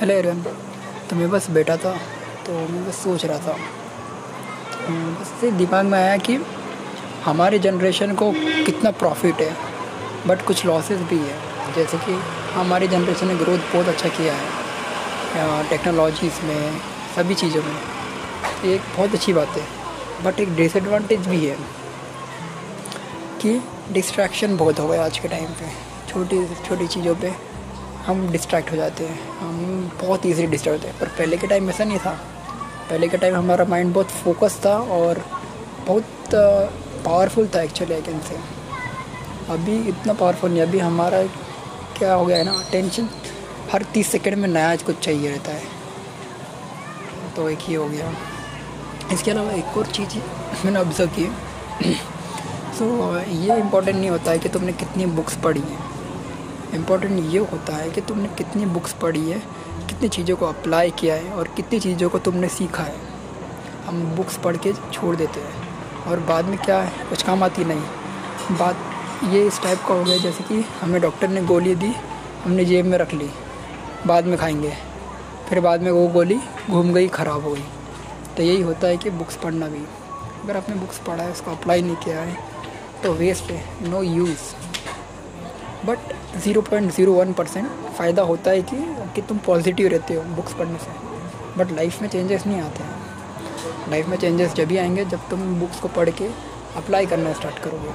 Hello एरन तो मैं बस बैठा था तो मैं बस सोच रहा था। हम्म, बस से दिमाग में आया कि हमारे जनरेशन को कितना प्रॉफिट है बट कुछ लॉसेस भी है। जैसे कि हमारी जनरेशन ने ग्रोथ बहुत अच्छा किया है टेक्नोलॉजीज़ में सभी चीज़ों में। एक बहुत अच्छी बात है बट एक डिसएडवांटेज भी है कि डिस्ट्रैक्शन बहुत हो गया आज के टाइम पे छोटी छोटी चीज़ों पे। हम डिस्ट्रैक्ट हो जाते हैं। हम बहुत ईज़िली डिस्ट्रैक्ट होते हैं। पर पहले के टाइम ऐसा नहीं था। पहले के टाइम हमारा माइंड बहुत फोकस था और बहुत पावरफुल था एक्चुअली आई कैन से अभी इतना पावरफुल नहीं। अभी हमारा क्या हो गया है ना टेंशन हर तीस सेकेंड में नया कुछ चाहिए रहता है। तो एक ही हो गया। इसके अलावा एक और चीज़ मैंने ऑब्ज़र्व की सो so, ये इम्पोर्टेंट नहीं होता है कि तुमने कितनी बुक्स पढ़ी हैं। इम्पोर्टेंट ये होता है कि तुमने कितनी बुक्स पढ़ी है, कितनी चीज़ों को अप्लाई किया है और कितनी चीज़ों को तुमने सीखा है। हम बुक्स पढ़ के छोड़ देते हैं। और बाद में क्या है, कुछ काम आती नहीं। बात ये इस टाइप का हो गया जैसे कि हमें डॉक्टर ने गोली दी, हमने जेब में रख ली, बाद में खाएँगे। फिर बाद में वो गोली घूम गई, ख़राब हो गई। तो यही होता है कि बुक्स पढ़ना भी। अगर आपने बुक्स पढ़ा है, उसको अप्लाई नहीं किया है तो वेस्ट है no use but zero point zero one percent फ़ायदा होता है कि कि तुम पॉजिटिव रहते हो बुक्स पढ़ने से। बट लाइफ में चेंजेस नहीं आते हैं। लाइफ में चेंजेस जब भी आएँगे, जब तुम बुक्स को पढ़ के अप्लाई करना स्टार्ट करोगे।